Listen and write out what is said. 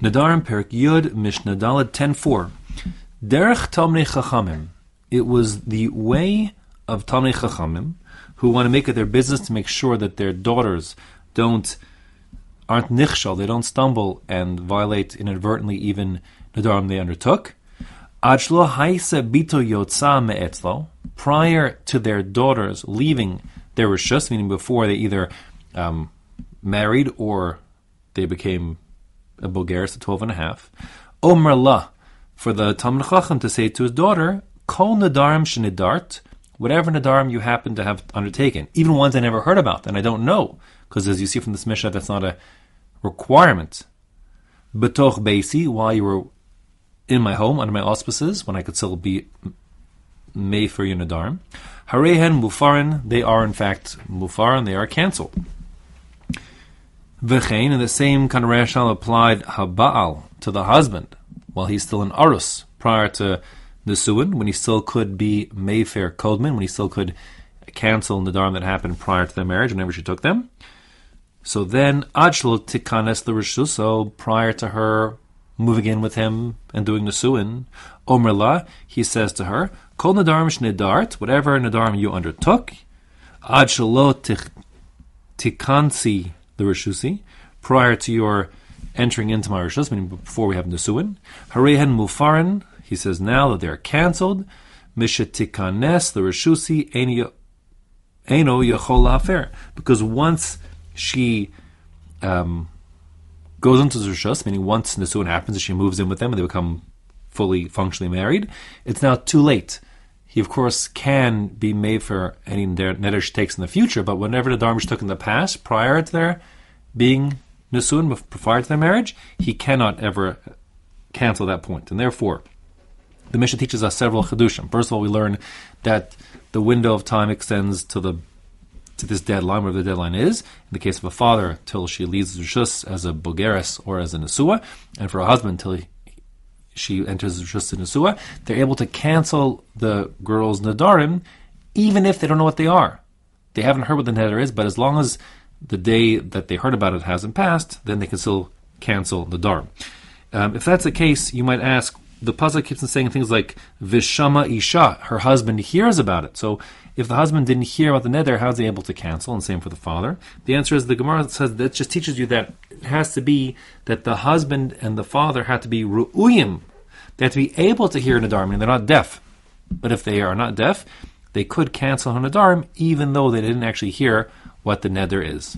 Nedarim Perik Yud Mishnah Daled 10.4 Derech Talmei Chachamim. It was the way of Talmei Chachamim who want to make it their business to make sure that their daughters don't aren't nichshal, they don't stumble and violate inadvertently even Nadarim they undertook. Ajlo Haisa Bito Yotza Me'etzlo. Prior to their daughters leaving their Rishus, meaning before they either um, married or they became a Bulgaris at 12 and a half. Omer La, for the Talmud Chacham to say to his daughter, Kol Nadarim Shenidart, whatever Nadarim you happen to have undertaken, even ones I never heard about and I don't know, because as you see from this Mishnah, that's not a requirement. Betoch Beisi, while you were in my home, under my auspices, when I could still be made for your Nadarim. Harehen Mufarin, they are in fact Mufarin, they are cancelled. V'chein, and the same kind of rationale applied haba'al to the husband while he's still in arus prior to the Nisuin, when he still could be Meifer Kodman, when he still could cancel the Nadarim that happened prior to their marriage, whenever she took them. So then, Ajl Tikanes the Rishuso, prior to her moving in with him and doing the Nisuin, Omerla, he says to her, Kol Nadarim Shnedart, whatever Nadarim you undertook, Ajlo Tikansi the Rishusi, prior to your entering into my Rishus, meaning before we have Nisuin. Harehen Mufarin, he says now that they're cancelled. Mishatikanes, the Rishusi, Eno Yachol Hafer. Because once she um, goes into the Rishus, meaning once Nisuin happens, she moves in with them and they become fully functionally married, it's now too late. He, of course, can be made for any neder she takes in the future, but whenever the Dharmish took in the past, prior to their being Nisuin, prior to their marriage, he cannot ever cancel that point. And therefore, the Mishnah teaches us several chedushim. First of all, we learn that the window of time extends to the to this deadline, whatever the deadline is. In the case of a father, till she leaves Rishus as a Bulgaris or as a Nesua, and for a husband, till he, she enters Rishus Nesua, they're able to cancel the girl's Nadarim, even if they don't know what they are. They haven't heard what the Neder is, but as long as the day that they heard about it hasn't passed, then they can still cancel the Dar. Um, if that's the case, you might ask, the pasuk keeps on saying things like Vishama Isha, her husband hears about it. So if the husband didn't hear about the neder, how is he able to cancel? And same for the father. The answer is the Gemara says that just teaches you that has to be that the husband and the father have to be ru'uyim. They have to be able to hear nadarim, and they're not deaf. But if they are not deaf, they could cancel nadarim even though they didn't actually hear what the neder is.